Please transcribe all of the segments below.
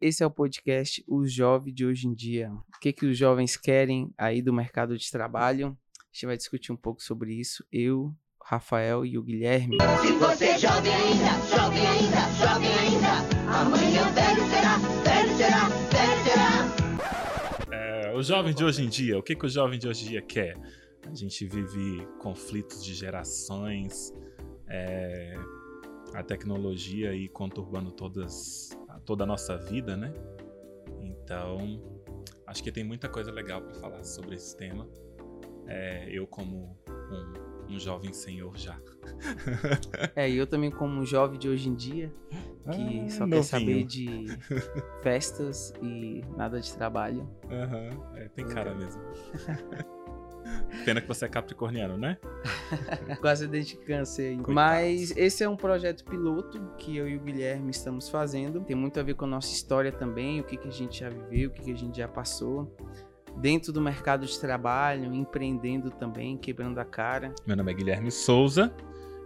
Esse é o podcast Os Jovens de Hoje em Dia. O que, que os jovens querem aí do mercado de trabalho? A gente vai discutir um pouco sobre isso. Eu, Rafael e o Guilherme. Se você é jovem ainda, jovem ainda, jovem ainda, amanhã velho será, velho será, velho será. É, o jovem de hoje em dia, o que, que o jovem de hoje em dia quer? A gente vive conflitos de gerações, é, a tecnologia aí conturbando todas, toda a nossa vida, né? Então, acho que tem muita coisa legal para falar sobre esse tema. É, eu, como um, um, jovem senhor já. é, eu também, como um jovem de hoje em dia, que ah, só novinho. quer saber de festas e nada de trabalho. Uhum, é, tem cara mesmo. Pena que você é capricorniano, né? Quase desde câncer. Coitado. Mas esse é um projeto piloto que eu e o Guilherme estamos fazendo. Tem muito a ver com a nossa história também, o que, que a gente já viveu, o que, que a gente já passou. Dentro do mercado de trabalho, empreendendo também, quebrando a cara. Meu nome é Guilherme Souza,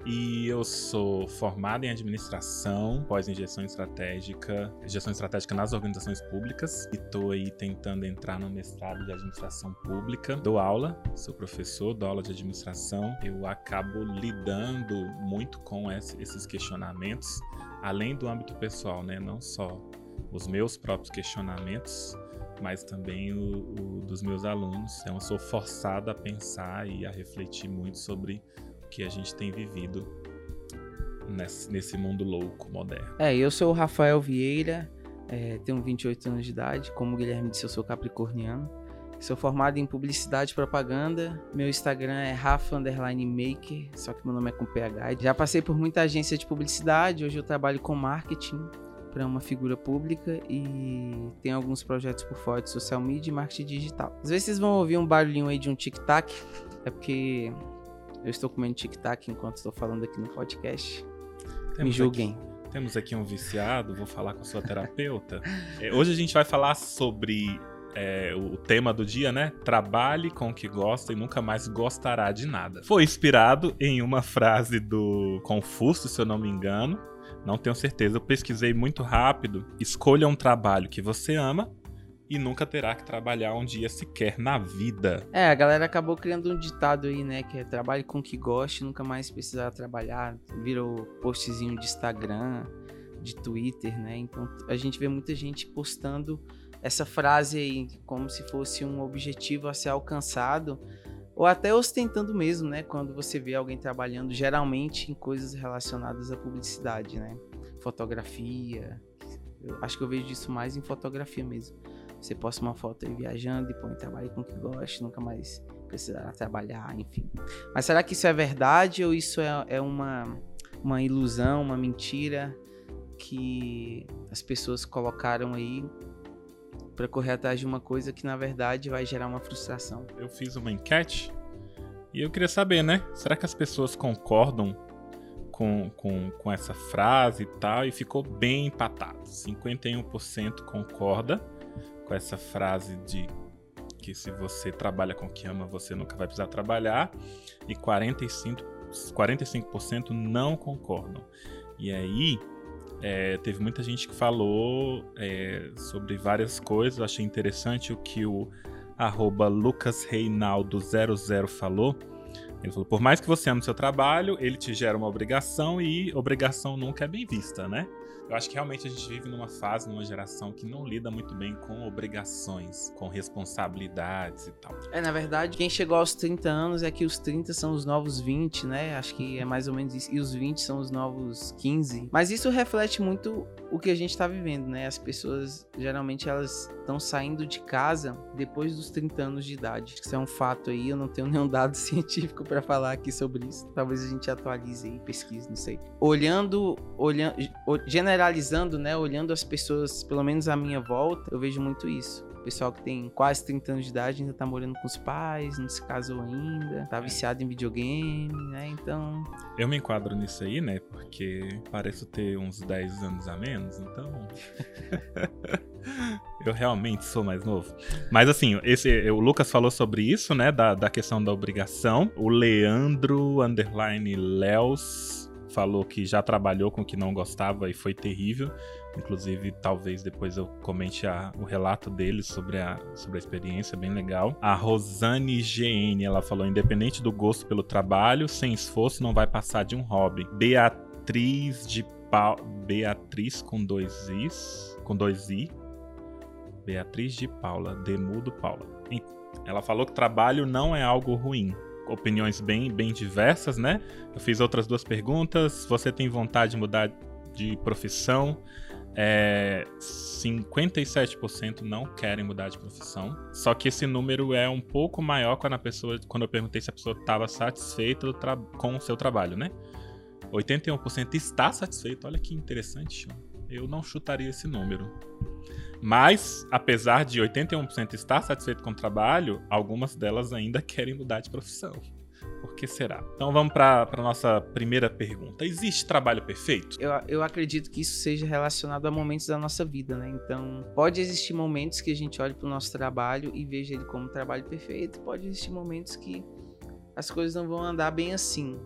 e eu sou formado em administração, pós-injeção estratégica, gestão estratégica nas organizações públicas e estou aí tentando entrar no mestrado de administração pública. Dou aula, sou professor, dou aula de administração. Eu acabo lidando muito com esses questionamentos, além do âmbito pessoal, né? Não só os meus próprios questionamentos, mas também o, o dos meus alunos. Então, eu sou forçado a pensar e a refletir muito sobre que a gente tem vivido nesse, nesse mundo louco moderno. É, eu sou o Rafael Vieira, é, tenho 28 anos de idade, como o Guilherme disse, eu sou capricorniano. Sou formado em publicidade e propaganda. Meu Instagram é rafa maker, só que meu nome é com PH. Já passei por muita agência de publicidade, hoje eu trabalho com marketing para uma figura pública e tem alguns projetos por fora de social media e marketing digital. Às vezes vocês vão ouvir um barulhinho aí de um tic-tac, é porque eu estou comendo tic-tac enquanto estou falando aqui no podcast. Temos Me julguem. Aqui, temos aqui um viciado, vou falar com a sua terapeuta. é, hoje a gente vai falar sobre é, o tema do dia, né? Trabalhe com o que gosta e nunca mais gostará de nada. Foi inspirado em uma frase do Confúcio, se eu não me engano. Não tenho certeza, eu pesquisei muito rápido. Escolha um trabalho que você ama e nunca terá que trabalhar um dia sequer na vida. É, a galera acabou criando um ditado aí, né? Que é trabalhe com o que goste, nunca mais precisar trabalhar. Virou postzinho de Instagram, de Twitter, né? Então a gente vê muita gente postando essa frase aí como se fosse um objetivo a ser alcançado ou até ostentando mesmo, né? Quando você vê alguém trabalhando geralmente em coisas relacionadas à publicidade, né? Fotografia. Eu acho que eu vejo isso mais em fotografia mesmo. Você posta uma foto aí viajando e põe trabalho com o que gosta, nunca mais precisará trabalhar, enfim. Mas será que isso é verdade ou isso é, é uma, uma ilusão, uma mentira que as pessoas colocaram aí para correr atrás de uma coisa que na verdade vai gerar uma frustração? Eu fiz uma enquete e eu queria saber, né? Será que as pessoas concordam com, com, com essa frase e tal? E ficou bem empatado. 51% concorda com essa frase de que se você trabalha com o que ama, você nunca vai precisar trabalhar, e 45%, 45 não concordam. E aí, é, teve muita gente que falou é, sobre várias coisas, eu achei interessante o que o arroba lucasreinaldo00 falou. Ele falou, por mais que você ame seu trabalho, ele te gera uma obrigação e obrigação nunca é bem vista, né? Eu acho que realmente a gente vive numa fase, numa geração que não lida muito bem com obrigações, com responsabilidades e tal. É, na verdade, quem chegou aos 30 anos é que os 30 são os novos 20, né? Acho que é mais ou menos isso. E os 20 são os novos 15. Mas isso reflete muito o que a gente tá vivendo, né? As pessoas, geralmente, elas estão saindo de casa depois dos 30 anos de idade. Isso é um fato aí, eu não tenho nenhum dado científico para falar aqui sobre isso. Talvez a gente atualize aí, pesquise, não sei. Olhando, olhando, generalizando, né, olhando as pessoas, pelo menos à minha volta, eu vejo muito isso. Pessoal que tem quase 30 anos de idade ainda tá morando com os pais, não se casou ainda, tá viciado em videogame, né? Então. Eu me enquadro nisso aí, né? Porque pareço ter uns 10 anos a menos, então. eu realmente sou mais novo. Mas assim, esse, o Lucas falou sobre isso, né? Da, da questão da obrigação. O Leandro Underline Leos falou que já trabalhou com o que não gostava e foi terrível. Inclusive, talvez depois eu comente a, o relato dele sobre a, sobre a experiência, bem legal. A Rosane GN, ela falou: independente do gosto pelo trabalho, sem esforço não vai passar de um hobby. Beatriz de pa... Beatriz com dois Is. Com dois I. Beatriz de Paula, Demudo Paula. Ela falou que trabalho não é algo ruim. Opiniões bem, bem diversas, né? Eu fiz outras duas perguntas. Você tem vontade de mudar de profissão? É, 57% não querem mudar de profissão. Só que esse número é um pouco maior quando a pessoa, quando eu perguntei se a pessoa estava satisfeita com o seu trabalho, né? 81% está satisfeito. Olha que interessante. Eu não chutaria esse número. Mas, apesar de 81% estar satisfeito com o trabalho, algumas delas ainda querem mudar de profissão. Por que será? Então vamos para a nossa primeira pergunta. Existe trabalho perfeito? Eu, eu acredito que isso seja relacionado a momentos da nossa vida, né? Então, pode existir momentos que a gente olhe para o nosso trabalho e veja ele como trabalho perfeito. Pode existir momentos que as coisas não vão andar bem assim.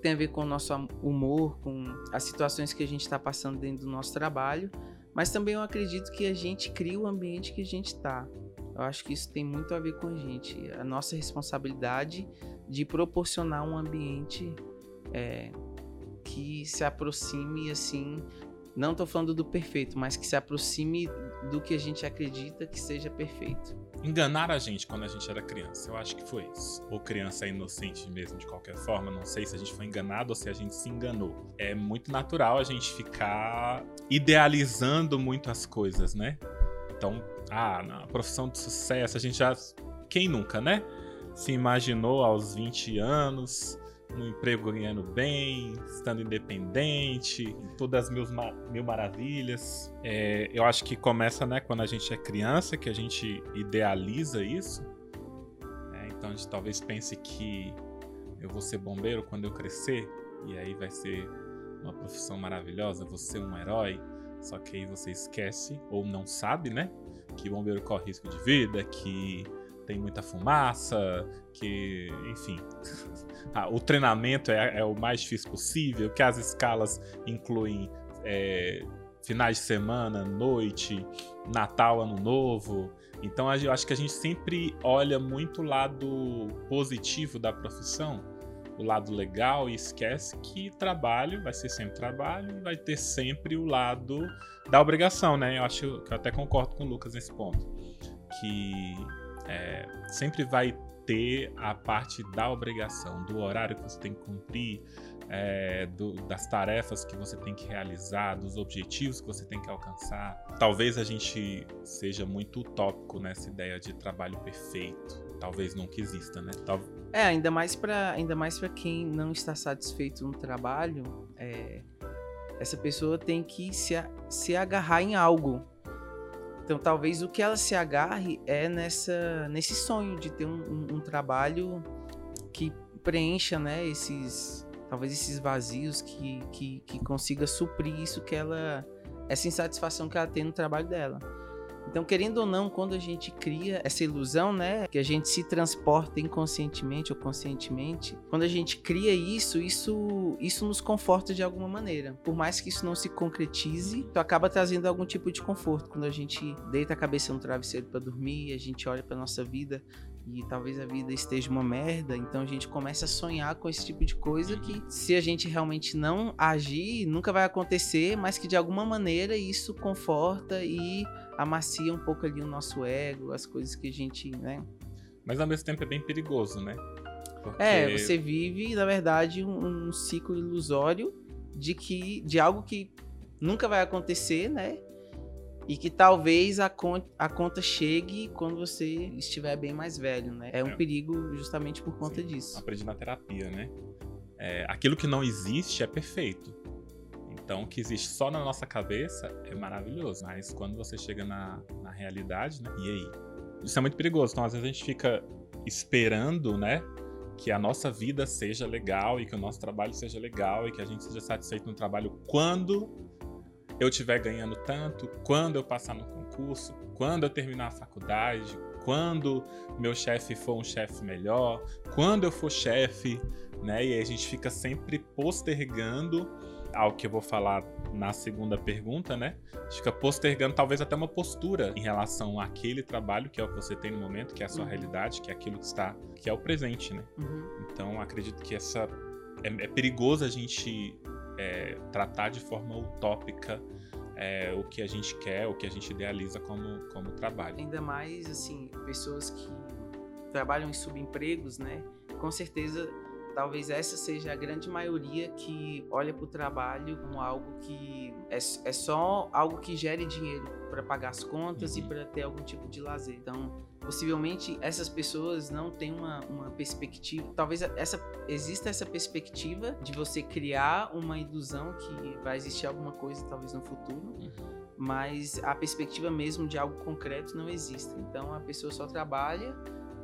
Tem a ver com o nosso humor, com as situações que a gente está passando dentro do nosso trabalho. Mas também eu acredito que a gente cria o ambiente que a gente está. Eu acho que isso tem muito a ver com a gente. A nossa responsabilidade de proporcionar um ambiente é, que se aproxime assim. Não estou falando do perfeito, mas que se aproxime do que a gente acredita que seja perfeito. Enganar a gente quando a gente era criança, eu acho que foi isso. Ou criança inocente mesmo, de qualquer forma. Não sei se a gente foi enganado ou se a gente se enganou. É muito natural a gente ficar idealizando muito as coisas, né? Então, ah, na profissão de sucesso, a gente já. Quem nunca, né? Se imaginou aos 20 anos, no emprego ganhando bem, estando independente, todas as mil, mil maravilhas. É, eu acho que começa né, quando a gente é criança, que a gente idealiza isso. É, então a gente talvez pense que eu vou ser bombeiro quando eu crescer, e aí vai ser uma profissão maravilhosa, vou ser um herói. Só que aí você esquece, ou não sabe, né? Que bombeiro corre risco de vida, que tem muita fumaça, que, enfim, ah, o treinamento é, é, o mais difícil possível, que as escalas incluem é, finais de semana, noite, Natal, Ano Novo. Então eu acho que a gente sempre olha muito o lado positivo da profissão, o lado legal, e esquece que trabalho vai ser sempre trabalho vai ter sempre o lado da obrigação, né? Eu acho que eu até concordo com o Lucas nesse ponto. Que é, sempre vai ter a parte da obrigação, do horário que você tem que cumprir, é, do, das tarefas que você tem que realizar, dos objetivos que você tem que alcançar. Talvez a gente seja muito utópico nessa ideia de trabalho perfeito. Talvez nunca exista, né? Tal... É, ainda mais para ainda mais para quem não está satisfeito no trabalho, é, essa pessoa tem que se, se agarrar em algo então, talvez o que ela se agarre é nessa, nesse sonho de ter um, um, um trabalho que preencha, né, esses, talvez esses vazios, que, que, que consiga suprir isso que ela, essa insatisfação que ela tem no trabalho dela. Então, querendo ou não, quando a gente cria essa ilusão, né, que a gente se transporta inconscientemente ou conscientemente, quando a gente cria isso, isso, isso nos conforta de alguma maneira. Por mais que isso não se concretize, tu acaba trazendo algum tipo de conforto. Quando a gente deita a cabeça no travesseiro para dormir, a gente olha para nossa vida e talvez a vida esteja uma merda, então a gente começa a sonhar com esse tipo de coisa que se a gente realmente não agir, nunca vai acontecer, mas que de alguma maneira isso conforta e amacia um pouco ali o nosso ego, as coisas que a gente, né? Mas ao mesmo tempo é bem perigoso, né? Porque... É, você vive, na verdade, um, um, ciclo ilusório de que de algo que nunca vai acontecer, né? E que talvez a, con a conta chegue quando você estiver bem mais velho, né? É um é. perigo justamente por conta Sim, disso. Aprendi na terapia, né? É, aquilo que não existe é perfeito. Então, o que existe só na nossa cabeça é maravilhoso. Mas quando você chega na, na realidade, né? E aí? Isso é muito perigoso. Então, às vezes a gente fica esperando, né? Que a nossa vida seja legal e que o nosso trabalho seja legal e que a gente seja satisfeito no trabalho quando eu estiver ganhando tanto, quando eu passar no concurso, quando eu terminar a faculdade, quando meu chefe for um chefe melhor, quando eu for chefe, né? E a gente fica sempre postergando algo que eu vou falar na segunda pergunta, né? Fica postergando talvez até uma postura em relação àquele trabalho que é o que você tem no momento, que é a sua Uhum. realidade, que é aquilo que está, que é o presente, né? Uhum. Então acredito que essa é, é perigoso a gente é, tratar de forma utópica é, o que a gente quer, o que a gente idealiza como, como trabalho. Ainda mais, assim, pessoas que trabalham em subempregos, né? Com certeza, talvez essa seja a grande maioria que olha para o trabalho como algo que é, é só algo que gere dinheiro para pagar as contas e Uhum. para ter algum tipo de lazer. Então, possivelmente essas pessoas não têm uma, uma perspectiva, talvez essa exista essa perspectiva de você criar uma ilusão que vai existir alguma coisa talvez no futuro, mas a perspectiva mesmo de algo concreto não existe. Então a pessoa só trabalha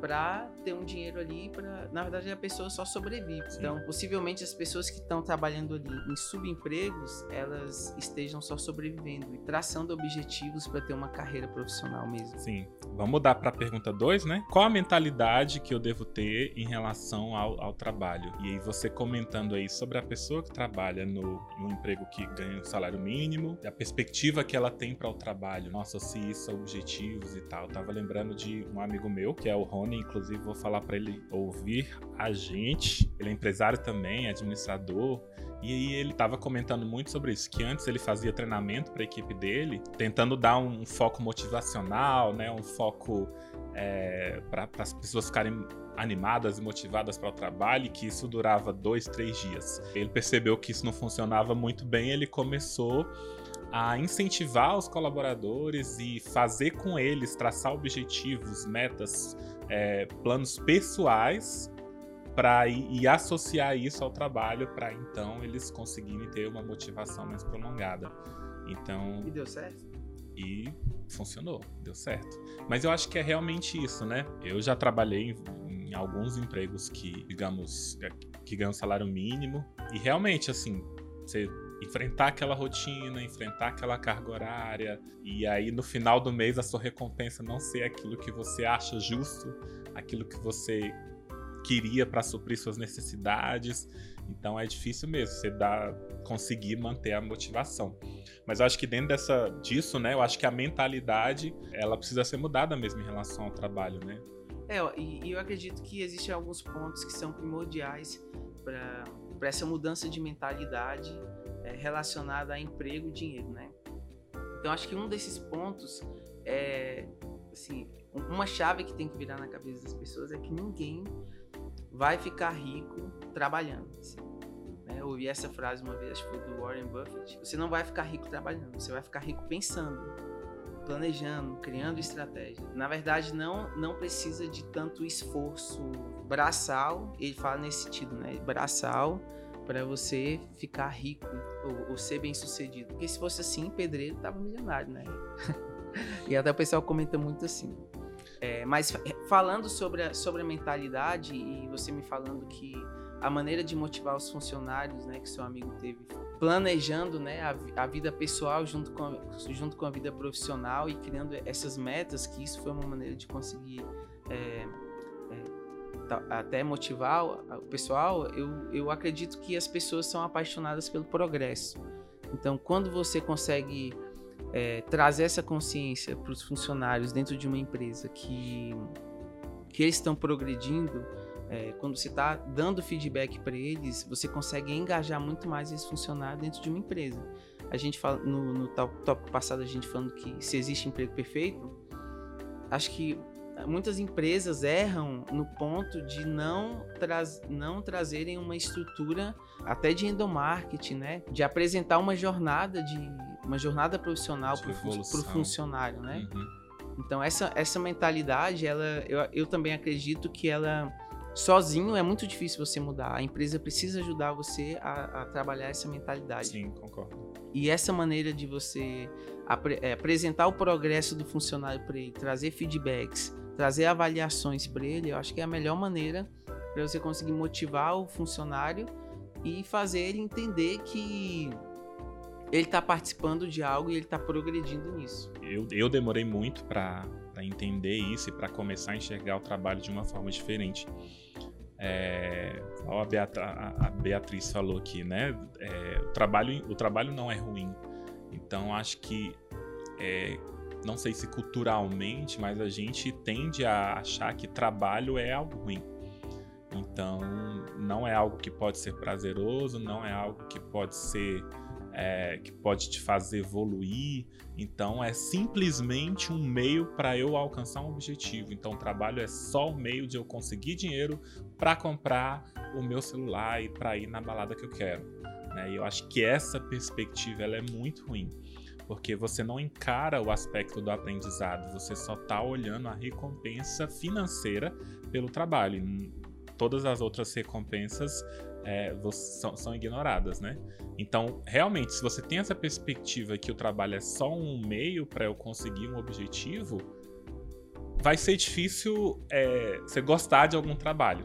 para ter um dinheiro ali para, na verdade a pessoa só sobrevive. Sim. Então, possivelmente as pessoas que estão trabalhando ali em subempregos, elas estejam só sobrevivendo e traçando objetivos para ter uma carreira profissional mesmo. Sim. Vamos mudar para a pergunta 2, né? Qual a mentalidade que eu devo ter em relação ao, ao trabalho? E aí você comentando aí sobre a pessoa que trabalha no, no emprego que ganha um salário mínimo, a perspectiva que ela tem para o trabalho. Nossa, se isso é objetivos e tal. Eu tava lembrando de um amigo meu, que é o Rony, inclusive vou falar para ele ouvir a gente. Ele é empresário também, administrador. E aí ele estava comentando muito sobre isso, que antes ele fazia treinamento para a equipe dele, tentando dar um foco motivacional, né, um foco para as pessoas ficarem animadas e motivadas para o trabalho, e que isso durava dois, três dias. Ele percebeu que isso não funcionava muito bem, ele começou a incentivar os colaboradores e fazer com eles traçar objetivos, metas, é, planos pessoais para e, associar isso ao trabalho para então eles conseguirem ter uma motivação mais prolongada. Então, E deu certo? e funcionou, deu certo. Mas eu acho que é realmente isso, né? Eu já trabalhei em, em alguns empregos que, digamos, é, que ganham salário mínimo e realmente assim, você enfrentar aquela rotina, enfrentar aquela carga horária e aí no final do mês a sua recompensa não ser aquilo que você acha justo, aquilo que você queria para suprir suas necessidades. Então é difícil mesmo você dar, conseguir manter a motivação. Mas eu acho que dentro dessa, disso, né, eu acho que a mentalidade ela precisa ser mudada mesmo em relação ao trabalho, né? É, e eu acredito que existem alguns pontos que são primordiais para essa mudança de mentalidade é, relacionada a emprego e dinheiro, né? Então acho que um desses pontos é assim, um- uma chave que tem que virar na cabeça das pessoas é que ninguém vai ficar rico trabalhando. assim, né? Eu ouvi essa frase uma vez, acho que foi do Warren Buffett. Você não vai ficar rico trabalhando, você vai ficar rico pensando planejando, criando estratégia. Na verdade, não não precisa de tanto esforço braçal. Ele fala nesse sentido, né? Braçal para você ficar rico ou, ou ser bem sucedido. Porque se fosse assim, pedreiro tava milionário, né? e até o pessoal comenta muito assim. É, mas falando sobre a, sobre a mentalidade e você me falando que a maneira de motivar os funcionários, né, que seu amigo teve, planejando, né, a, a vida pessoal junto com a, junto com a vida profissional e criando essas metas, que isso foi uma maneira de conseguir é, é, até motivar o pessoal. Eu, eu acredito que as pessoas são apaixonadas pelo progresso. Então, quando você consegue é, trazer essa consciência para os funcionários dentro de uma empresa que que eles estão progredindo, é, quando você está dando feedback para eles, você consegue engajar muito mais esse funcionário dentro de uma empresa. A gente fala no, no tó- tópico passado a gente falando que se existe emprego perfeito, acho que muitas empresas erram no ponto de não, traz, não trazerem uma estrutura até de endomarketing, né? De apresentar uma jornada de uma jornada profissional para o funcionário, né? Uhum. Então essa, essa mentalidade, ela, eu, eu também acredito que ela sozinho é muito difícil você mudar. A empresa precisa ajudar você a, a trabalhar essa mentalidade. Sim, concordo. E essa maneira de você apre- é, apresentar o progresso do funcionário para ele, trazer feedbacks, trazer avaliações para ele, eu acho que é a melhor maneira para você conseguir motivar o funcionário e fazer ele entender que ele está participando de algo e ele está progredindo nisso. Eu, eu demorei muito para entender isso e para começar a enxergar o trabalho de uma forma diferente. É, a, Beat- a- Beatriz falou aqui, né? É, trabalho, o trabalho não é ruim. Então acho que é, não sei se culturalmente, mas a gente tende a achar que trabalho é algo ruim. Então, não é algo que pode ser prazeroso, não é algo que pode ser é, que pode te fazer evoluir. Então, é simplesmente um meio para eu alcançar um objetivo. Então, o trabalho é só o meio de eu conseguir dinheiro para comprar o meu celular e para ir na balada que eu quero. Né? E eu acho que essa perspectiva ela é muito ruim porque você não encara o aspecto do aprendizado, você só está olhando a recompensa financeira pelo trabalho. Todas as outras recompensas é, são, são, ignoradas, né? Então, realmente, se você tem essa perspectiva que o trabalho é só um meio para eu conseguir um objetivo, vai ser difícil é, você gostar de algum trabalho.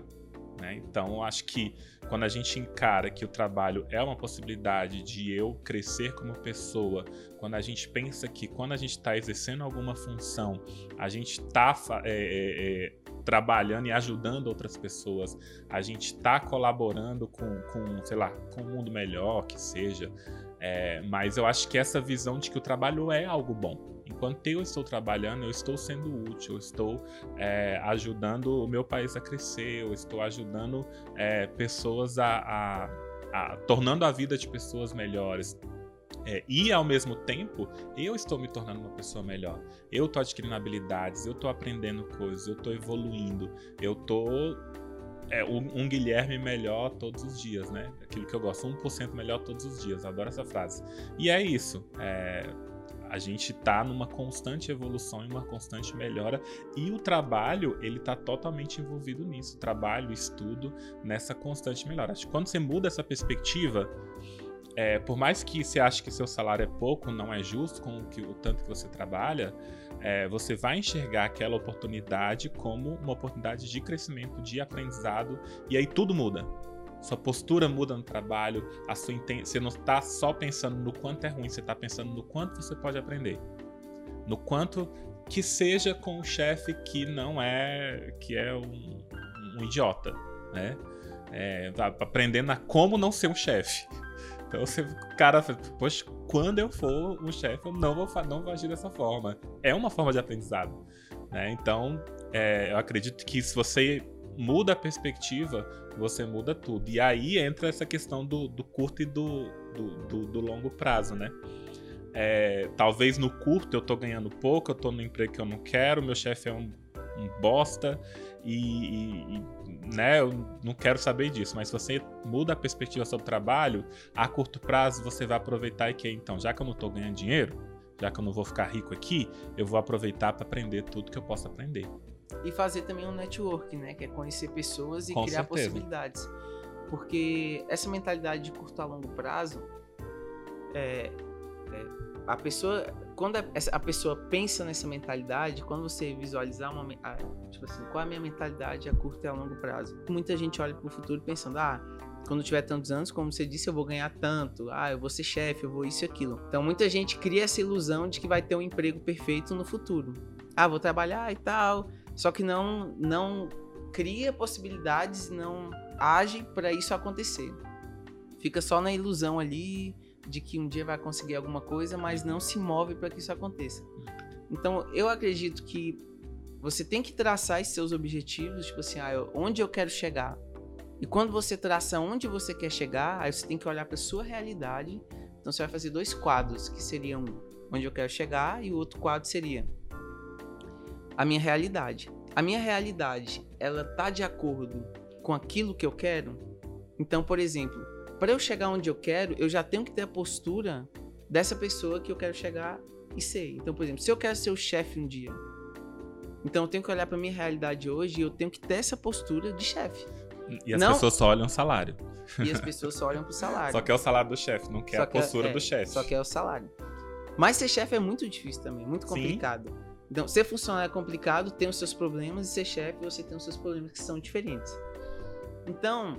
Né? Então, acho que quando a gente encara que o trabalho é uma possibilidade de eu crescer como pessoa, quando a gente pensa que quando a gente está exercendo alguma função, a gente está é, é, é, trabalhando e ajudando outras pessoas, a gente está colaborando com, com, sei lá, com um mundo melhor que seja. É, mas eu acho que essa visão de que o trabalho é algo bom. Enquanto eu estou trabalhando, eu estou sendo útil, eu estou é, ajudando o meu país a crescer, eu estou ajudando é, pessoas a, a, a, tornando a vida de pessoas melhores. É, e ao mesmo tempo, eu estou me tornando uma pessoa melhor. Eu estou adquirindo habilidades, eu estou aprendendo coisas, eu estou evoluindo, eu estou é, um, Guilherme melhor todos os dias, né? Aquilo que eu gosto, 1% melhor todos os dias. Adoro essa frase. E é isso. É, a gente está numa constante evolução e uma constante melhora e o trabalho ele está totalmente envolvido nisso, trabalho, estudo nessa constante melhora. Acho que quando você muda essa perspectiva, é, por mais que você ache que seu salário é pouco, não é justo com o, que, o tanto que você trabalha, é, você vai enxergar aquela oportunidade como uma oportunidade de crescimento, de aprendizado e aí tudo muda sua postura muda no trabalho, a sua inten... você não está só pensando no quanto é ruim, você está pensando no quanto você pode aprender. No quanto que seja com o chefe que não é que é um, um idiota, né? É, aprendendo a como não ser um chefe. Então você, cara, poxa, quando eu for um chefe, eu não vou, não vou agir dessa forma. É uma forma de aprendizado. Né? Então, é, eu acredito que se você muda a perspectiva, você muda tudo. E aí entra essa questão do, do curto e do, do, do, longo prazo, né? É, talvez no curto eu tô ganhando pouco, eu tô no emprego que eu não quero, meu chefe é um, um bosta e, e, e, né, eu não quero saber disso. Mas se você muda a perspectiva sobre o trabalho, a curto prazo você vai aproveitar e que então, já que eu não tô ganhando dinheiro, já que eu não vou ficar rico aqui, eu vou aproveitar para aprender tudo que eu posso aprender. E fazer também um network, né? Que é conhecer pessoas e Com criar certeza. possibilidades. Porque essa mentalidade de curto a longo prazo, é, é, a pessoa, quando a, a, pessoa pensa nessa mentalidade, quando você visualizar uma, a, tipo assim, qual é a minha mentalidade a curto e a longo prazo? Muita gente olha para o futuro pensando, ah, quando tiver tantos anos, como você disse, eu vou ganhar tanto, ah, eu vou ser chefe, eu vou isso e aquilo. Então muita gente cria essa ilusão de que vai ter um emprego perfeito no futuro. Ah, vou trabalhar e tal, só que não não cria possibilidades, não age para isso acontecer. Fica só na ilusão ali de que um dia vai conseguir alguma coisa, mas não se move para que isso aconteça. Então, eu acredito que você tem que traçar os seus objetivos, tipo assim, ah, onde eu quero chegar. E quando você traça onde você quer chegar, aí você tem que olhar para sua realidade. Então você vai fazer dois quadros, que seriam onde eu quero chegar e o outro quadro seria a minha realidade. A minha realidade, ela tá de acordo com aquilo que eu quero? Então, por exemplo, para eu chegar onde eu quero, eu já tenho que ter a postura dessa pessoa que eu quero chegar e ser. Então, por exemplo, se eu quero ser o chefe um dia, então eu tenho que olhar para minha realidade hoje e eu tenho que ter essa postura de chefe. E as não... pessoas só olham o salário. E as pessoas só olham pro salário. Só quer o salário do chefe, não quer só a postura é, do chefe. Só quer o salário. Mas ser chefe é muito difícil também, muito complicado. Sim. Então, ser funcionário é complicado, tem os seus problemas, e ser chefe você tem os seus problemas que são diferentes. Então,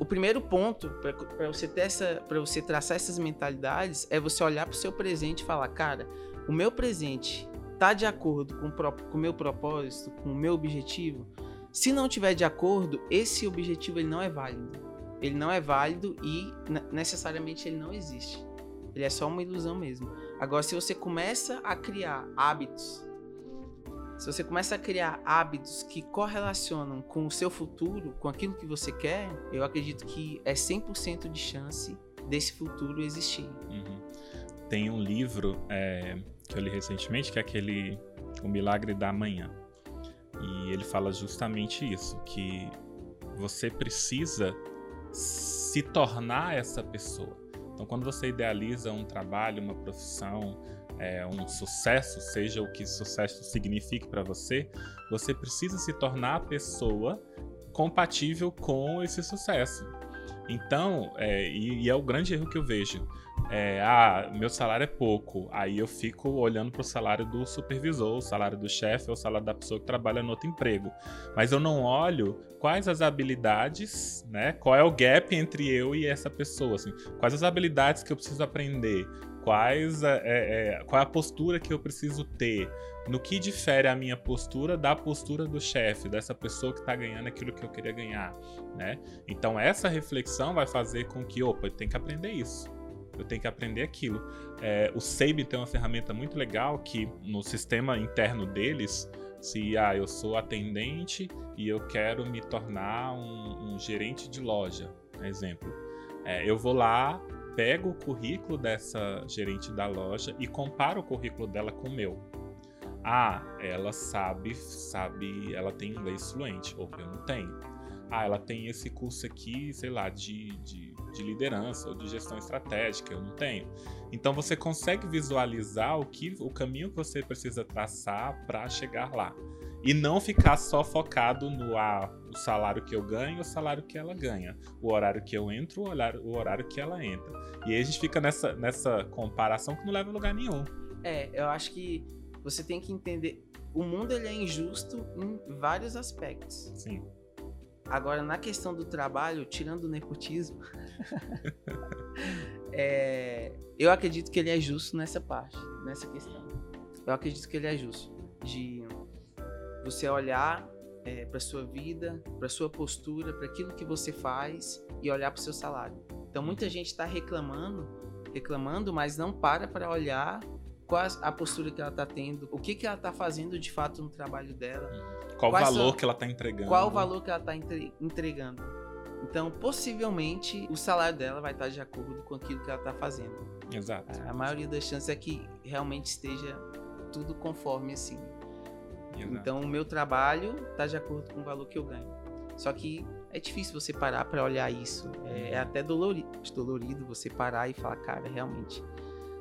o primeiro ponto para você ter essa, para você traçar essas mentalidades é você olhar para o seu presente e falar, cara, o meu presente tá de acordo com o meu propósito, com o meu objetivo. Se não tiver de acordo, esse objetivo ele não é válido. ele não é válido e ne- necessariamente ele não existe. Ele é só uma ilusão mesmo. Agora, se você começa a criar hábitos, se você começa a criar hábitos que correlacionam com o seu futuro, com aquilo que você quer, eu acredito que é 100% de chance desse futuro existir. Uhum. Tem um livro é, que eu li recentemente, que é aquele O Milagre da Manhã. E ele fala justamente isso, que você precisa se tornar essa pessoa. Então, quando você idealiza um trabalho, uma profissão, é, um sucesso, seja o que sucesso signifique para você, você precisa se tornar a pessoa compatível com esse sucesso. Então, é, e, e é o grande erro que eu vejo. É, ah, meu salário é pouco. Aí eu fico olhando para o salário do supervisor, o salário do chefe o salário da pessoa que trabalha no outro emprego. Mas eu não olho quais as habilidades, né? Qual é o gap entre eu e essa pessoa, assim. Quais as habilidades que eu preciso aprender? Quais é, é, qual é a postura que eu preciso ter? No que difere a minha postura da postura do chefe, dessa pessoa que está ganhando aquilo que eu queria ganhar, né? Então essa reflexão vai fazer com que, opa, eu tenho que aprender isso eu tenho que aprender aquilo. É, o Sabe tem uma ferramenta muito legal que no sistema interno deles, se ah, eu sou atendente e eu quero me tornar um, um gerente de loja, exemplo, é, eu vou lá, pego o currículo dessa gerente da loja e comparo o currículo dela com o meu. Ah, ela sabe, sabe, ela tem inglês fluente, ou eu não tenho. Ah, ela tem esse curso aqui, sei lá, de, de de liderança ou de gestão estratégica, eu não tenho. Então você consegue visualizar o que o caminho que você precisa traçar para chegar lá. E não ficar só focado no ah, o salário que eu ganho, o salário que ela ganha, o horário que eu entro, o horário, o horário que ela entra. E aí a gente fica nessa, nessa comparação que não leva a lugar nenhum. É, eu acho que você tem que entender. O mundo ele é injusto em vários aspectos. Sim. Agora, na questão do trabalho, tirando o nepotismo, é, eu acredito que ele é justo nessa parte, nessa questão. Eu acredito que ele é justo. De você olhar é, para sua vida, para sua postura, para aquilo que você faz e olhar para o seu salário. Então, muita gente está reclamando, reclamando, mas não para para olhar qual a postura que ela está tendo, o que, que ela está fazendo de fato no trabalho dela. Qual o valor são- que ela tá entregando? Qual o valor que ela está entregando? Então, possivelmente, o salário dela vai estar de acordo com aquilo que ela está fazendo. Exato. A maioria das chances é que realmente esteja tudo conforme assim. exato. Então, o meu trabalho está de acordo com o valor que eu ganho. Só que é difícil você parar para olhar isso. É, é até dolorido, dolorido você parar e falar, cara, realmente.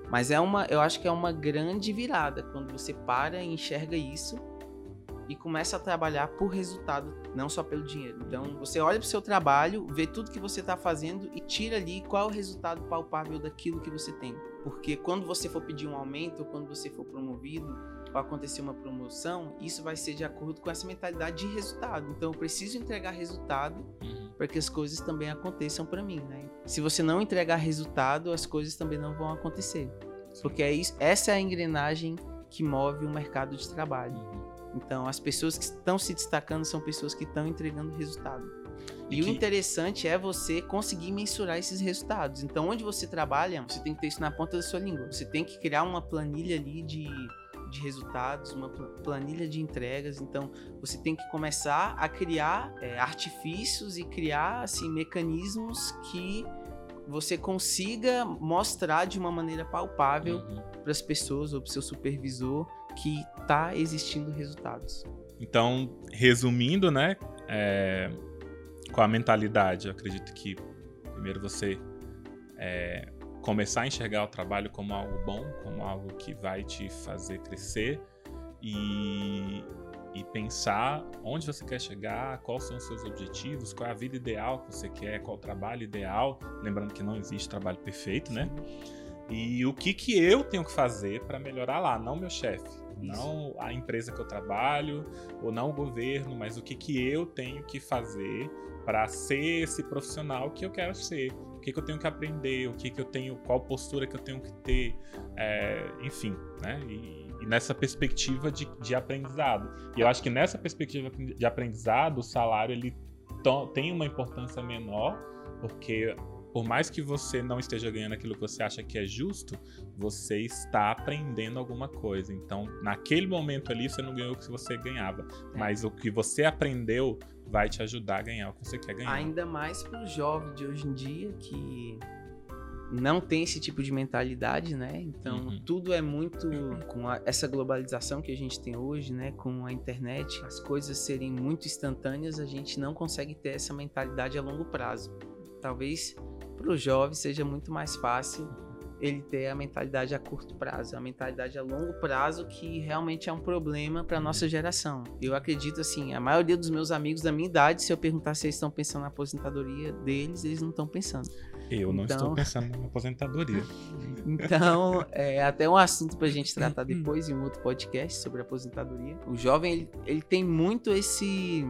Mas é uma, eu acho que é uma grande virada quando você para e enxerga isso e começa a trabalhar por resultado, não só pelo dinheiro. Então, você olha para o seu trabalho, vê tudo que você está fazendo e tira ali qual é o resultado palpável daquilo que você tem. Porque quando você for pedir um aumento, ou quando você for promovido, ou acontecer uma promoção, isso vai ser de acordo com essa mentalidade de resultado. Então, eu preciso entregar resultado Uhum. para que as coisas também aconteçam para mim, né? Se você não entregar resultado, as coisas também não vão acontecer. Porque é isso, essa é a engrenagem que move o mercado de trabalho. Então, as pessoas que estão se destacando são pessoas que estão entregando resultado. E, E o que- interessante é você conseguir mensurar esses resultados. Então, onde você trabalha, você tem que ter isso na ponta da sua língua. Você tem que criar uma planilha ali de, de resultados, uma pla- planilha de entregas. Então, você tem que começar a criar é, artifícios e criar assim, mecanismos que você consiga mostrar de uma maneira palpável Uhum. para as pessoas ou para o seu supervisor que está existindo resultados. Então, resumindo, né, é, com a mentalidade, eu acredito que primeiro você é, começar a enxergar o trabalho como algo bom, como algo que vai te fazer crescer e, e pensar onde você quer chegar, quais são os seus objetivos, qual é a vida ideal que você quer, qual o trabalho ideal, lembrando que não existe trabalho perfeito, né? E o que que eu tenho que fazer para melhorar lá, não meu chefe, não a empresa que eu trabalho, ou não o governo, mas o que que eu tenho que fazer para ser esse profissional que eu quero ser, o que que eu tenho que aprender, o que que eu tenho, qual postura que eu tenho que ter, é, enfim, né? E, e nessa perspectiva de, de aprendizado. E eu acho que nessa perspectiva de aprendizado, o salário ele tem uma importância menor Porque por mais que você não esteja ganhando aquilo que você acha que é justo, você está aprendendo alguma coisa. Então, naquele momento ali, você não ganhou o que você ganhava. É. Mas o que você aprendeu vai te ajudar a ganhar o que você quer ganhar. Ainda mais pro jovem de hoje em dia que não tem esse tipo de mentalidade, né? Então Uhum. tudo é muito com a- essa globalização que a gente tem hoje, né? Com a internet, as coisas serem muito instantâneas, a gente não consegue ter essa mentalidade a longo prazo. Talvez pro jovem seja muito mais fácil ele ter a mentalidade a curto prazo, a mentalidade a longo prazo que realmente é um problema para nossa geração. Eu acredito assim, a maioria dos meus amigos da minha idade, se eu perguntar se eles estão pensando na aposentadoria deles, eles não estão pensando. Eu não estou Então- pensando na aposentadoria. Então, é até um assunto pra gente tratar depois em um outro podcast sobre aposentadoria. O jovem, ele, ele tem muito esse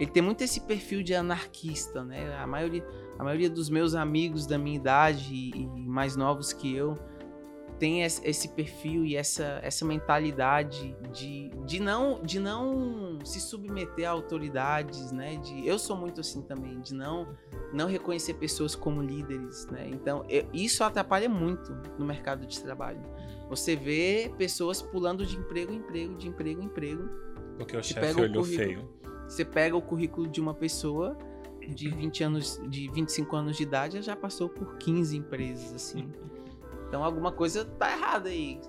ele tem muito esse perfil de anarquista, né? A maioria, a maioria dos meus amigos da minha idade e, e mais novos que eu tem esse, perfil e essa, essa mentalidade de, de, não, de não se submeter a autoridades, né? De, eu sou muito assim também, de não, não reconhecer pessoas como líderes, né? Então, eu- isso atrapalha muito no mercado de trabalho. Você vê pessoas pulando de emprego em emprego, de emprego em emprego, Porque o chefe olhou currículo. feio. Você pega o currículo de uma pessoa de 20 anos, de 25 anos de idade, ela já passou por 15 empresas, assim. Então alguma coisa tá errada aí.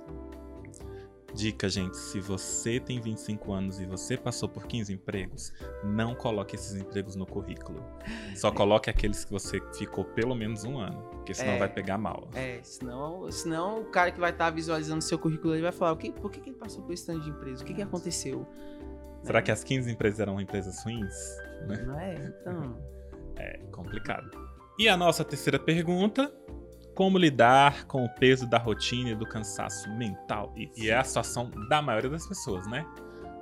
Dica, gente, se você tem 25 anos e você passou por 15 empregos, não coloque esses empregos no currículo. Só coloque aqueles que você ficou pelo menos um ano, porque senão É. vai pegar mal. É, senão, senão o cara que vai estar visualizando seu currículo ele vai falar, o que, por que, que ele passou por esse tanto de empresa? O que, que aconteceu? Será que as 15 empresas eram empresas ruins? Né? Não é? Então. É complicado. E a nossa terceira pergunta: como lidar com o peso da rotina e do cansaço mental? E, e é a situação da maioria das pessoas, né?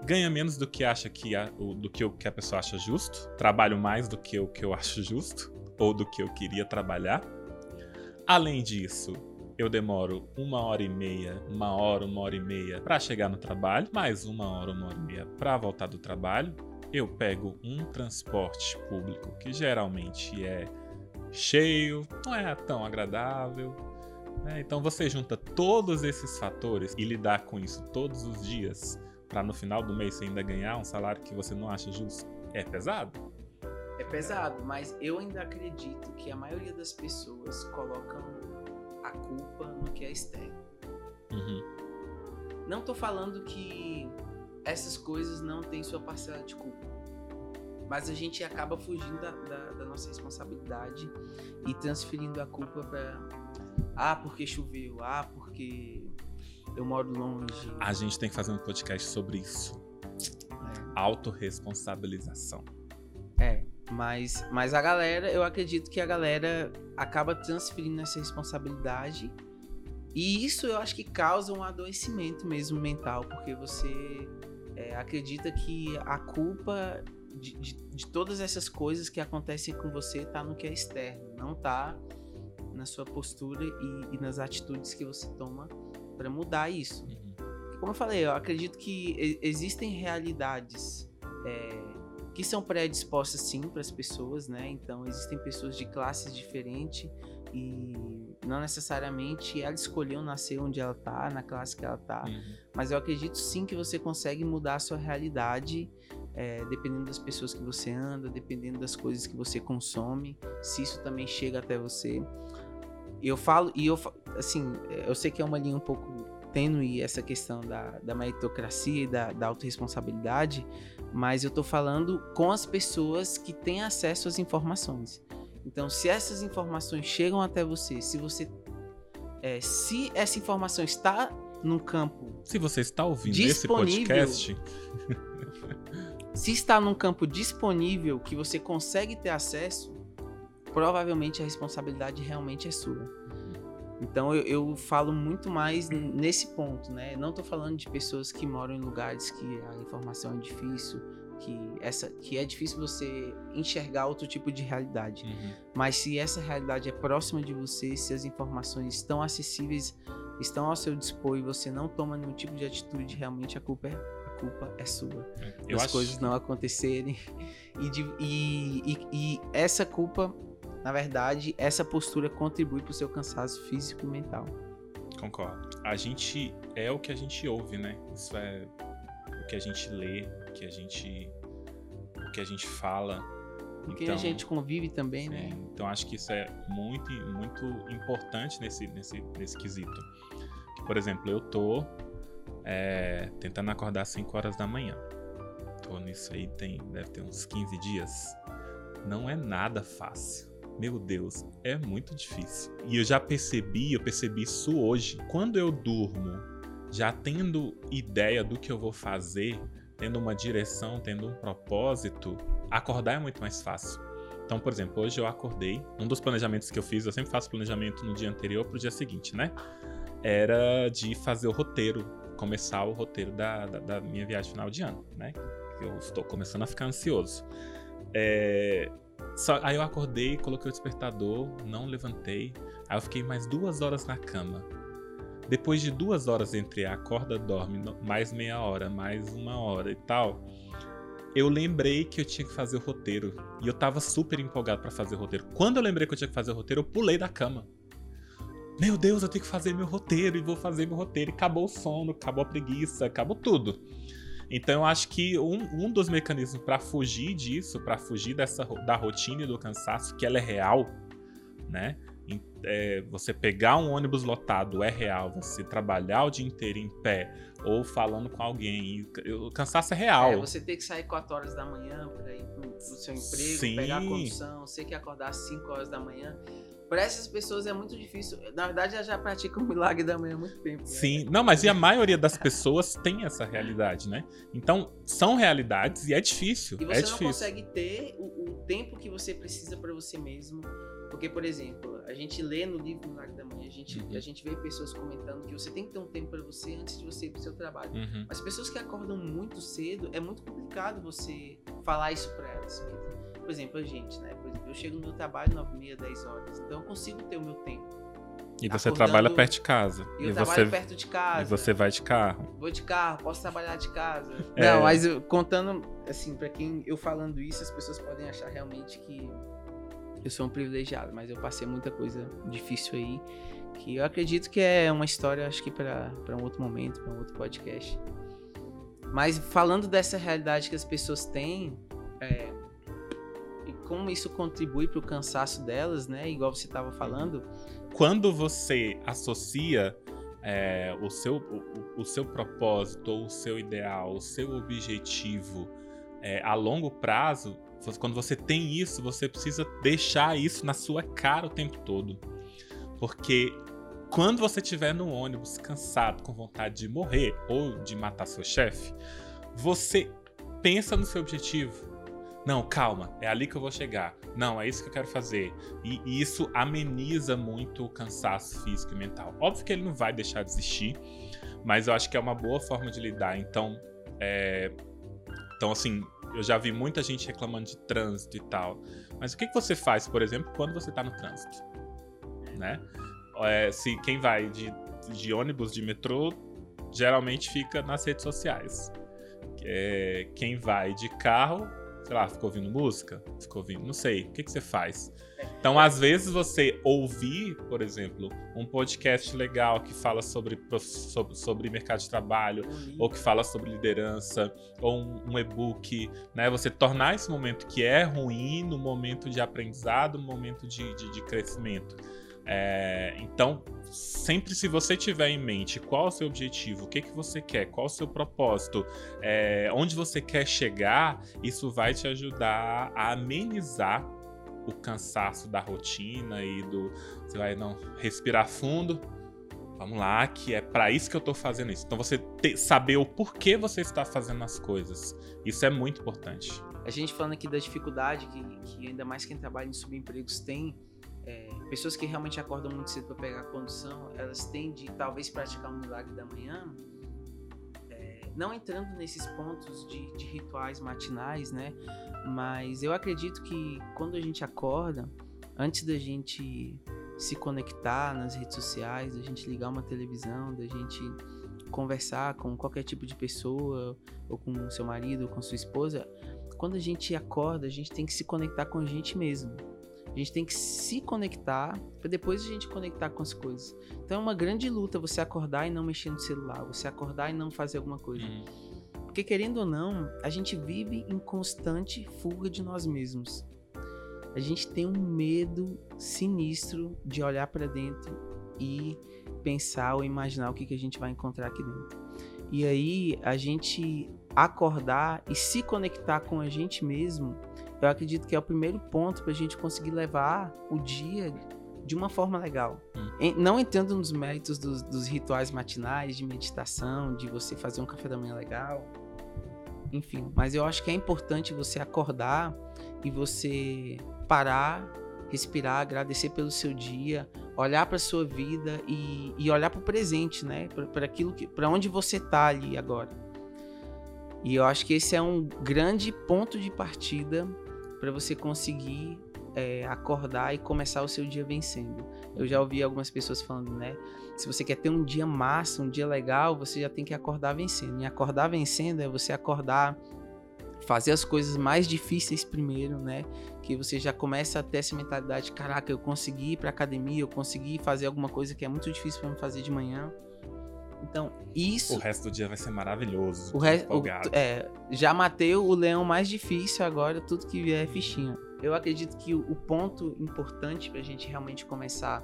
Ganha menos do que acha que a, do que o que a pessoa acha justo, trabalho mais do que o que eu acho justo ou do que eu queria trabalhar. Além disso, eu demoro uma hora e meia, uma hora, uma hora e meia para chegar no trabalho, mais uma hora, uma hora e meia para voltar do trabalho. Eu pego um transporte público que geralmente é cheio, não é tão agradável. né? Então você junta todos esses fatores e lidar com isso todos os dias para no final do mês você ainda ganhar um salário que você não acha justo. É pesado? É pesado, mas eu ainda acredito que a maioria das pessoas colocam a culpa no que é externo. Uhum. Não tô falando que essas coisas não têm sua parcela de culpa. Mas a gente acaba fugindo da, da- da nossa responsabilidade e transferindo a culpa pra. Ah, porque choveu. Ah, porque eu moro longe. A gente tem que fazer um podcast sobre isso. Autoresponsabilização. É, mas, mas a galera, eu acredito que a galera acaba transferindo essa responsabilidade. E isso eu acho que causa um adoecimento mesmo mental, porque você é, acredita que a culpa de, de, de todas essas coisas que acontecem com você tá no que é externo, não tá na sua postura e, e nas atitudes que você toma para mudar isso. Uhum. Como eu falei, eu acredito que existem realidades é, que são predispostas sim para as pessoas, né? Então existem pessoas de classes diferentes e não necessariamente ela escolheu nascer onde ela tá, na classe que ela tá, Uhum. mas eu acredito sim que você consegue mudar a sua realidade é, dependendo das pessoas que você anda, dependendo das coisas que você consome, se isso também chega até você. Eu falo, e eu assim, eu sei que é uma linha um pouco tênue essa questão da, da meritocracia e da, da autorresponsabilidade, mas eu tô falando com as pessoas que têm acesso às informações. Então, se essas informações chegam até você, se você. é, se essa informação está num campo Se você está ouvindo esse podcast, se está num campo disponível que você consegue ter acesso, provavelmente a responsabilidade realmente é sua. Então eu, eu falo muito mais nesse ponto, né? Não tô falando de pessoas que moram em lugares que a informação é difícil, que essa que é difícil você enxergar outro tipo de realidade. Uhum. Mas se essa realidade é próxima de você, se as informações estão acessíveis, estão ao seu dispor e você não toma nenhum tipo de atitude, realmente a culpa é, a culpa é sua eu das acho coisas não acontecerem. E, de- e- e- e essa culpa na verdade, essa postura contribui para o seu cansaço físico e mental. Concordo. A gente é o que a gente ouve, né? Isso é o que a gente lê, o que a gente, o que a gente fala. Com quem a gente convive também, sim, né? Então acho que isso é muito, muito importante nesse, nesse, nesse quesito. Que, por exemplo, eu tô é, tentando acordar às 5 horas da manhã. Tô nisso aí, tem, deve ter uns 15 dias. Não é nada fácil. Meu Deus, é muito difícil. E eu já percebi, eu percebi isso hoje. Quando eu durmo, já tendo ideia do que eu vou fazer, tendo uma direção, tendo um propósito, acordar é muito mais fácil. Então, por exemplo, hoje eu acordei. Um dos planejamentos que eu fiz, eu sempre faço planejamento no dia anterior pro dia seguinte, né? Era de fazer o roteiro, começar o roteiro da, da, da minha viagem final de ano, né? Eu estou começando a ficar ansioso. É, só, aí eu acordei, coloquei o despertador, não levantei. Aí eu fiquei mais duas horas na cama. Depois de duas horas entre acorda, dorme, mais meia hora, mais uma hora e tal, eu lembrei que eu tinha que fazer o roteiro. E eu tava super empolgado para fazer o roteiro. Quando eu lembrei que eu tinha que fazer o roteiro, eu pulei da cama. Meu Deus, eu tenho que fazer meu roteiro e vou fazer meu roteiro. E acabou o sono, acabou a preguiça, acabou tudo. Então eu acho que um, um dos mecanismos para fugir disso, para fugir dessa da rotina e do cansaço, que ela é real, né? É, você pegar um ônibus lotado é real, você trabalhar o dia inteiro em pé ou falando com alguém, o cansaço é real. É, você ter que sair 4 horas da manhã para ir pro, pro seu emprego, Sim. pegar a condução, você que acordar às 5 horas da manhã. Para essas pessoas é muito difícil. Na verdade, já, já praticam o milagre da manhã há muito tempo. Né? Sim, não, mas e a maioria das pessoas tem essa realidade, né? Então, são realidades e é difícil. E você é não difícil. consegue ter o, o tempo que você precisa para você mesmo. Porque, por exemplo, a gente lê no livro Milagre da Manhã, a gente, uhum. a gente vê pessoas comentando que você tem que ter um tempo para você antes de você ir pro seu trabalho. Uhum. Mas pessoas que acordam muito cedo, é muito complicado você falar isso para elas por exemplo, a gente, né? Por exemplo, eu chego no meu trabalho 9 e meia, 10 horas. Então eu consigo ter o meu tempo. E você trabalha perto de casa. E eu e trabalho você, perto de casa. E você vai de carro. Vou de carro, posso trabalhar de casa. É. Não, mas eu, contando, assim, para quem eu falando isso, as pessoas podem achar realmente que eu sou um privilegiado, mas eu passei muita coisa difícil aí, que eu acredito que é uma história, acho que para um outro momento, para um outro podcast. Mas falando dessa realidade que as pessoas têm, é, como isso contribui para o cansaço delas, né? Igual você estava falando. Quando você associa é, o, seu, o, o, seu propósito, ou o seu ideal, o seu objetivo é, a longo prazo, quando você tem isso, você precisa deixar isso na sua cara o tempo todo. Porque quando você estiver no ônibus cansado, com vontade de morrer ou de matar seu chefe, você pensa no seu objetivo, não, calma, é ali que eu vou chegar. Não, é isso que eu quero fazer. E, isso ameniza muito o cansaço físico e mental. Óbvio que ele não vai deixar de existir, mas eu acho que é uma boa forma de lidar. Então, é... então assim, eu já vi muita gente reclamando de trânsito e tal. Mas o que, que você faz, por exemplo, quando você está no trânsito? Né? É, se quem vai de, de ônibus, de metrô, geralmente fica nas redes sociais. É, quem vai de carro sei lá, ficou ouvindo música? Ficou ouvindo, não sei. O que, que você faz? Então, às vezes, você ouvir, por exemplo, um podcast legal que fala sobre, sobre, sobre mercado de trabalho, ou que fala sobre liderança, ou um, um e-book, né? Você tornar esse momento que é ruim no momento de aprendizado, no momento de, de, de crescimento. É, então, sempre se você tiver em mente qual é o seu objetivo, o que, que você quer, qual o seu propósito, é, onde você quer chegar, isso vai te ajudar a amenizar o cansaço da rotina e do. Você vai não respirar fundo. Vamos lá, que é para isso que eu tô fazendo isso. Então você ter, saber o porquê você está fazendo as coisas. Isso é muito importante. A gente falando aqui da dificuldade que, que ainda mais quem trabalha em subempregos tem é, pessoas que realmente acordam muito cedo para pegar a condução, elas têm de talvez praticar um milagre da manhã, é, não entrando nesses pontos de, de, rituais matinais, né? Mas eu acredito que quando a gente acorda, antes da gente se conectar nas redes sociais, da gente ligar uma televisão, da gente conversar com qualquer tipo de pessoa, ou com seu marido, ou com sua esposa, quando a gente acorda, a gente tem que se conectar com a gente mesmo A gente tem que se conectar para depois a gente conectar com as coisas. Então é uma grande luta você acordar e não mexer no celular, você acordar e não fazer alguma coisa. Uhum. Porque querendo ou não, a gente vive em constante fuga de nós mesmos. A gente tem um medo sinistro de olhar para dentro e pensar ou imaginar o que, que a gente vai encontrar aqui dentro. E aí a gente acordar e se conectar com a gente mesmo, eu acredito que é o primeiro ponto para a gente conseguir levar o dia de uma forma legal. Hum. Não entrando nos méritos dos, dos rituais matinais, de meditação, de você fazer um café da manhã legal. Enfim, mas eu acho que é importante você acordar e você parar, respirar, agradecer pelo seu dia, olhar para sua vida e, e olhar para o presente, né? Para aquilo que, para onde você tá ali agora. E eu acho que esse é um grande ponto de partida para você conseguir é, acordar e começar o seu dia vencendo. Eu já ouvi algumas pessoas falando, né? Se você quer ter um dia massa, um dia legal, você já tem que acordar vencendo. E acordar vencendo é você acordar, fazer as coisas mais difíceis primeiro, né? Que você já começa a ter essa mentalidade, caraca, eu consegui ir pra academia, eu consegui fazer alguma coisa que é muito difícil para me fazer de manhã. Então, isso O resto do dia vai ser maravilhoso. o resto, é, já matei o leão mais difícil agora, tudo que vier é fichinha. Eu acredito que o, o ponto importante pra gente realmente começar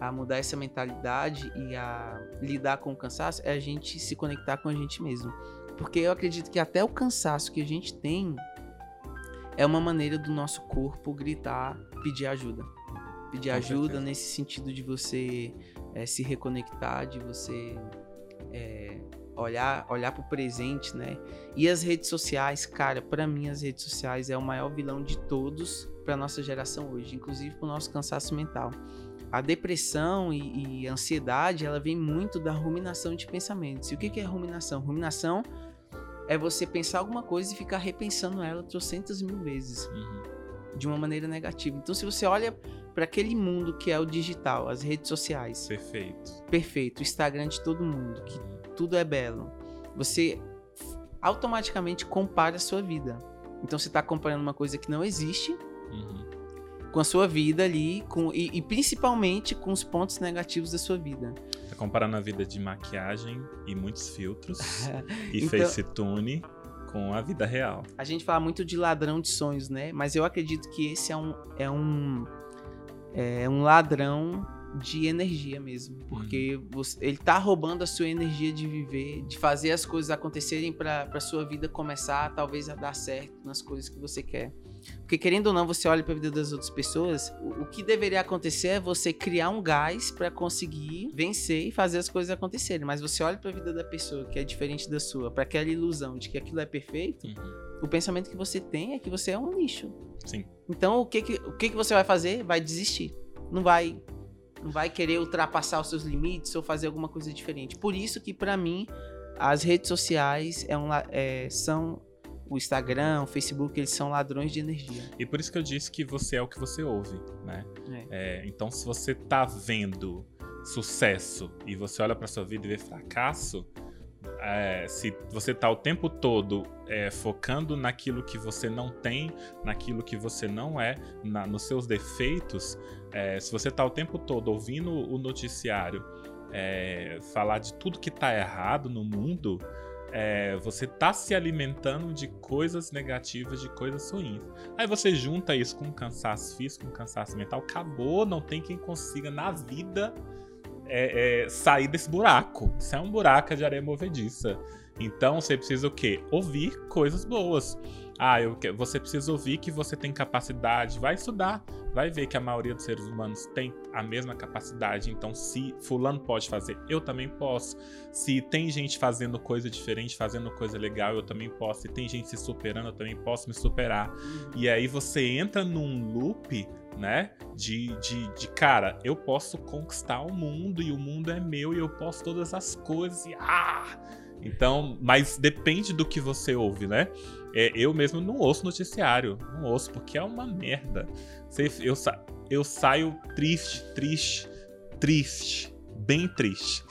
a mudar essa mentalidade e a lidar com o cansaço é a gente se conectar com a gente mesmo. Porque eu acredito que até o cansaço que a gente tem é uma maneira do nosso corpo gritar, pedir ajuda. Pedir Com ajuda certeza. nesse sentido de você é, se reconectar, de você é, olhar olhar pro presente, né? E as redes sociais, cara, pra mim as redes sociais é o maior vilão de todos pra nossa geração hoje, inclusive pro nosso cansaço mental. A depressão e, e ansiedade, ela vem muito da ruminação de pensamentos. E o que, que é ruminação? Ruminação é você pensar alguma coisa e ficar repensando ela trocentas mil vezes Uhum. De uma maneira negativa. Então, se você olha para aquele mundo que é o digital, as redes sociais, Perfeito. perfeito, o Instagram de todo mundo, que tudo é belo, você automaticamente compara a sua vida. Então, você está comparando uma coisa que não existe Uhum. com a sua vida ali, com, e, e principalmente com os pontos negativos da sua vida. Tá comparando a vida de maquiagem e muitos filtros e Então- facetune com a vida real. A gente fala muito de ladrão de sonhos, né? Mas eu acredito que esse é um é um é um ladrão de energia mesmo, porque você- ele tá roubando a sua energia de viver, de fazer as coisas acontecerem para para sua vida começar talvez a dar certo nas coisas que você quer. Porque querendo ou não, você olha para a vida das outras pessoas, o, o que deveria acontecer é você criar um gás para conseguir vencer e fazer as coisas acontecerem. Mas você olha para a vida da pessoa que é diferente da sua, para aquela ilusão de que aquilo é perfeito, Uhum. o pensamento que você tem é que você é um lixo. Sim. Então o que que, o que que você vai fazer? Vai desistir. Não vai não vai querer ultrapassar os seus limites ou fazer alguma coisa diferente. Por isso que pra mim as redes sociais é um, é, são o Instagram, o Facebook, eles são ladrões de energia. E por isso que eu disse que você é o que você ouve, né? É. É, então, se você tá vendo sucesso e você olha pra sua vida e vê fracasso, é, se você tá o tempo todo é, focando naquilo que você não tem, naquilo que você não é, na- nos seus defeitos, é, se você tá o tempo todo ouvindo o noticiário é, falar de tudo que tá errado no mundo, é, você tá se alimentando de coisas negativas, de coisas ruins. Aí você junta isso com cansaço físico, com cansaço mental, acabou, não tem quem consiga na vida é, é, sair desse buraco. Isso é um buraco de areia movediça. Então você precisa o quê? Ouvir coisas boas. Ah, eu, você precisa ouvir que você tem capacidade, vai estudar, vai ver que a maioria dos seres humanos tem a mesma capacidade. Então, se fulano pode fazer, eu também posso. Se tem gente fazendo coisa diferente, fazendo coisa legal, eu também posso. Se tem gente se superando, eu também posso me superar. E aí você entra num loop, né? De, de, de cara, eu posso conquistar o mundo e o mundo é meu e eu posso todas as coisas e ah! Então, mas depende do que você ouve, né? É, eu mesmo não ouço noticiário, não ouço porque é uma merda. Eu, sa- eu saio triste, triste, triste, bem triste.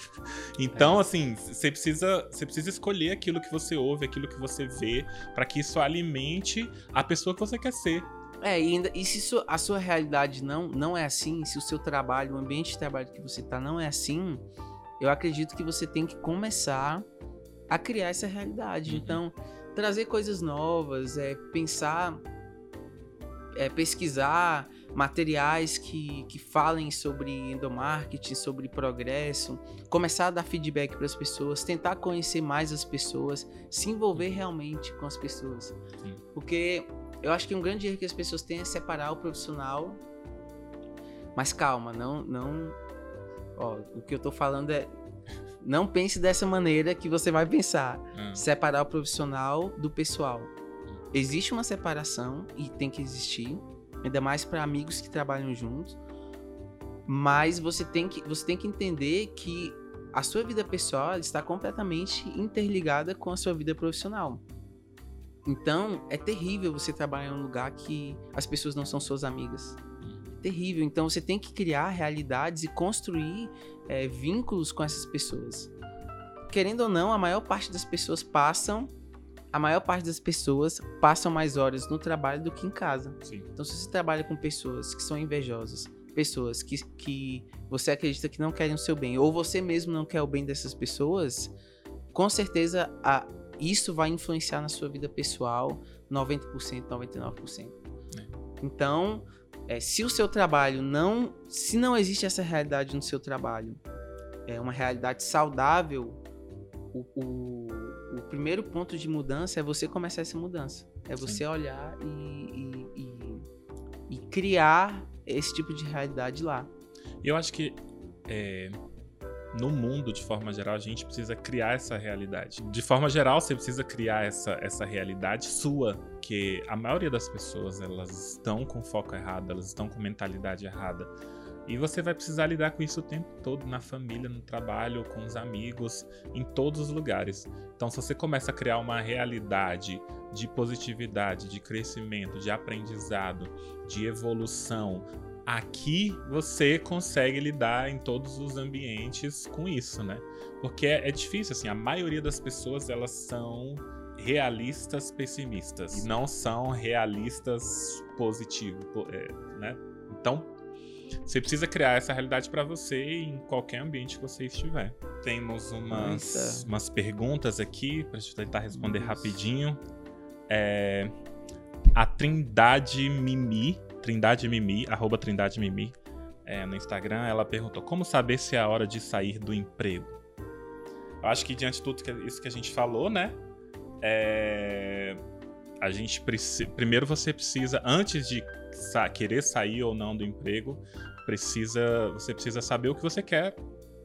Então, assim, você precisa, você precisa escolher aquilo que você ouve, aquilo que você vê, para que isso alimente a pessoa que você quer ser. É, e, ainda, e se su- a sua realidade não, não é assim, se o seu trabalho, o ambiente de trabalho que você tá não é assim, eu acredito que você tem que começar a criar essa realidade. Uhum. Então, trazer coisas novas, é, pensar, é, pesquisar materiais que, que falem sobre endomarketing, sobre progresso, começar a dar feedback para as pessoas, tentar conhecer mais as pessoas, se envolver realmente com as pessoas. Sim. Porque eu acho que um grande erro que as pessoas têm é separar o profissional. Mas calma, não, não. Ó, o que eu tô falando é. Não pense dessa maneira que você vai pensar. Ah, Separar o profissional do pessoal. Existe uma separação e tem que existir, ainda mais para amigos que trabalham juntos. Mas você tem que, você tem que entender que a sua vida pessoal está completamente interligada com a sua vida profissional. Então, é terrível você trabalhar em um lugar que as pessoas não são suas amigas. Terrível. Então, você tem que criar realidades e construir é, vínculos com essas pessoas. Querendo ou não, a maior parte das pessoas passam. A maior parte das pessoas passam mais horas no trabalho do que em casa. sim. Então, se você trabalha com pessoas que são invejosas, pessoas que, que você acredita que não querem o seu bem, ou você mesmo não quer o bem dessas pessoas, com certeza a- isso vai influenciar na sua vida pessoal 90%, 99%. É. Então, é, se o seu trabalho não. Se não existe essa realidade no seu trabalho, é uma realidade saudável, o, o, o primeiro ponto de mudança é você começar essa mudança. É você olhar e, e- e- e criar esse tipo de realidade lá. Eu acho que é, no mundo, de forma geral, a gente precisa criar essa realidade. De forma geral, você precisa criar essa, essa realidade sua, que a maioria das pessoas elas estão com foco errado, elas estão com mentalidade errada. E você vai precisar lidar com isso o tempo todo, na família, no trabalho, com os amigos, em todos os lugares. Então, se você começa a criar uma realidade de positividade, de crescimento, de aprendizado, de evolução, aqui você consegue lidar em todos os ambientes com isso, né? Porque é, é difícil, assim, a maioria das pessoas elas são realistas pessimistas e não são realistas positivos, po- é, né? Então você precisa criar essa realidade para você em qualquer ambiente que você estiver. Temos umas, Nossa. umas perguntas aqui pra gente tentar responder Nossa. rapidinho. É, a Trindade Mimi, Trindade Mimi, arroba Trindade Mimi, é, no Instagram, ela perguntou como saber se é a hora de sair do emprego. Eu acho que diante de tudo que, isso que a gente falou, né? é, a gente precisa. Primeiro você precisa, antes de sa- querer sair ou não do emprego, precisa. Você precisa saber o que você quer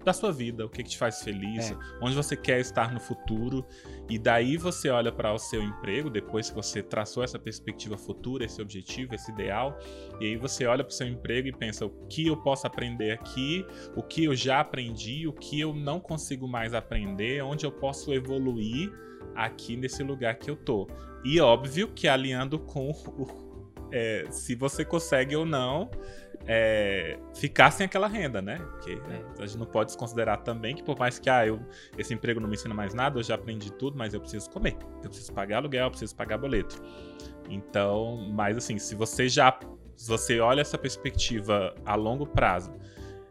da sua vida, o que, que te faz feliz, É. onde você quer estar no futuro. E daí você olha para o seu emprego, depois que você traçou essa perspectiva futura, esse objetivo, esse ideal, e aí você olha para o seu emprego e pensa o que eu posso aprender aqui, o que eu já aprendi, o que eu não consigo mais aprender, onde eu posso evoluir aqui nesse lugar que eu tô. E óbvio que alinhando com o, é, se você consegue ou não é, ficar sem aquela renda, né? Porque É. a gente não pode desconsiderar também que por mais que ah, eu, esse emprego não me ensina mais nada, eu já aprendi tudo, mas eu preciso comer. Eu preciso pagar aluguel, eu preciso pagar boleto. Então, mas assim, se você já se você olha essa perspectiva a longo prazo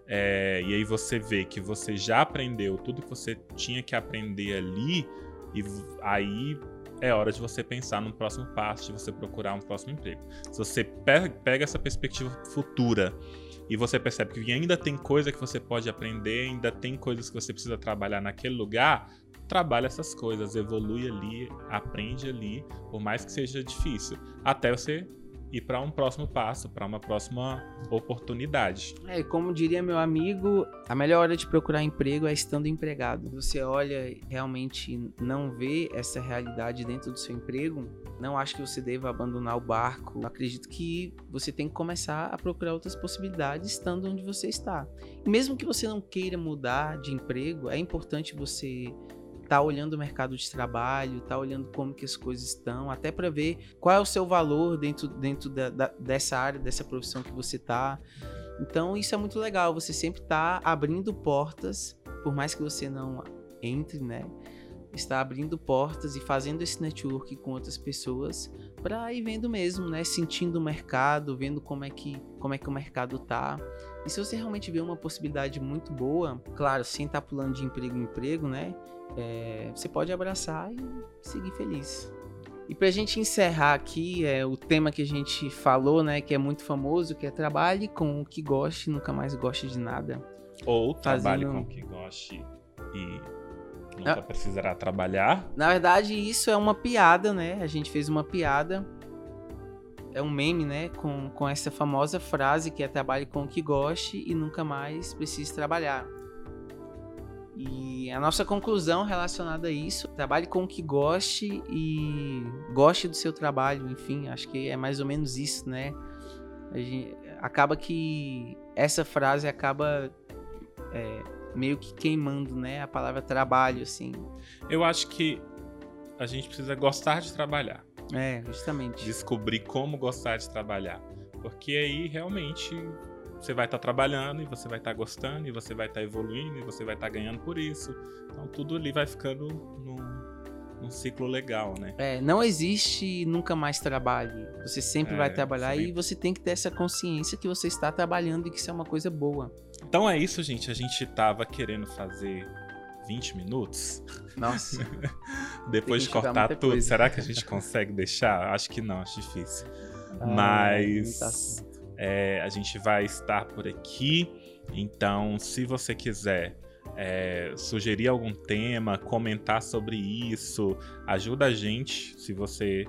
é, e aí você vê que você já aprendeu tudo que você tinha que aprender ali, e aí é hora de você pensar no próximo passo, de você procurar um próximo emprego. Se você pe- pega essa perspectiva futura e você percebe que ainda tem coisa que você pode aprender, ainda tem coisas que você precisa trabalhar naquele lugar, trabalha essas coisas, evolui ali, aprende ali, por mais que seja difícil, até você ir para um próximo passo, para uma próxima oportunidade. É, como diria meu amigo, a melhor hora de procurar emprego é estando empregado. Você olha e realmente não vê essa realidade dentro do seu emprego, não acho que você deva abandonar o barco. Acredito que você tem que começar a procurar outras possibilidades estando onde você está. E mesmo que você não queira mudar de emprego, é importante você tá olhando o mercado de trabalho, tá olhando como que as coisas estão, até para ver qual é o seu valor dentro, dentro da- da- dessa área, dessa profissão que você tá. Então isso é muito legal, você sempre tá abrindo portas, por mais que você não entre, né? está abrindo portas e fazendo esse network com outras pessoas para ir vendo mesmo, né? Sentindo o mercado, vendo como é que, como é que o mercado tá. E se você realmente vê uma possibilidade muito boa, claro, sem estar tá pulando de emprego em emprego, né? É, você pode abraçar e seguir feliz. E pra gente encerrar aqui, é o tema que a gente falou, né, que é muito famoso, que é trabalhe com o que goste, nunca mais goste de nada. Ou trabalhe Fazendo... com o que goste e nunca ah. precisará trabalhar. Na verdade, isso é uma piada, né? A gente fez uma piada. É um meme, né? Com, com essa famosa frase que é trabalhe com o que goste e nunca mais precise trabalhar. E a nossa conclusão relacionada a isso, trabalhe com o que goste e goste do seu trabalho, enfim, acho que é mais ou menos isso, né? Gente, acaba que essa frase acaba é, meio que queimando, né? A palavra trabalho, assim. Eu acho que a gente precisa gostar de trabalhar. É, justamente. Descobrir como gostar de trabalhar. Porque aí realmente você vai estar tá trabalhando e você vai estar tá gostando e você vai estar tá evoluindo e você vai estar tá ganhando por isso. Então tudo ali vai ficando num, num, ciclo legal, né? É, não existe nunca mais trabalho. Você sempre é, vai trabalhar sempre. e você tem que ter essa consciência que você está trabalhando e que isso é uma coisa boa. Então é isso, gente. A gente tava querendo fazer 20 minutos. Nossa. Depois de cortar tudo, coisa. será que a gente consegue deixar? Acho que não, acho difícil. Ah, Mas é, a gente vai estar por aqui. Então, se você quiser é, sugerir algum tema, comentar sobre isso, ajuda a gente. Se você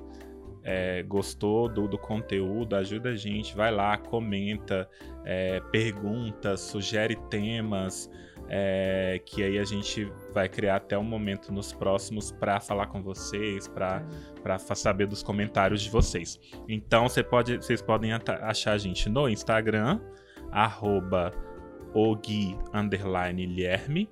é, gostou do, do, conteúdo, ajuda a gente, vai lá, comenta, é, pergunta, sugere temas é, que aí a gente vai criar até um momento nos próximos para falar com vocês, para saber dos comentários de vocês. Então você pode, vocês podem achar a gente no Instagram, arroba Lierme,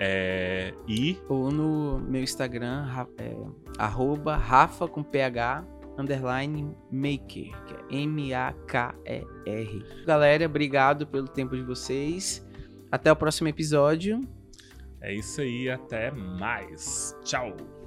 é, e... Ou no meu Instagram, é, arroba Rafa com PH underline maker, que é M-A-K-E-R. Galera, obrigado pelo tempo de vocês. Até o próximo episódio. É isso aí, até mais. Tchau.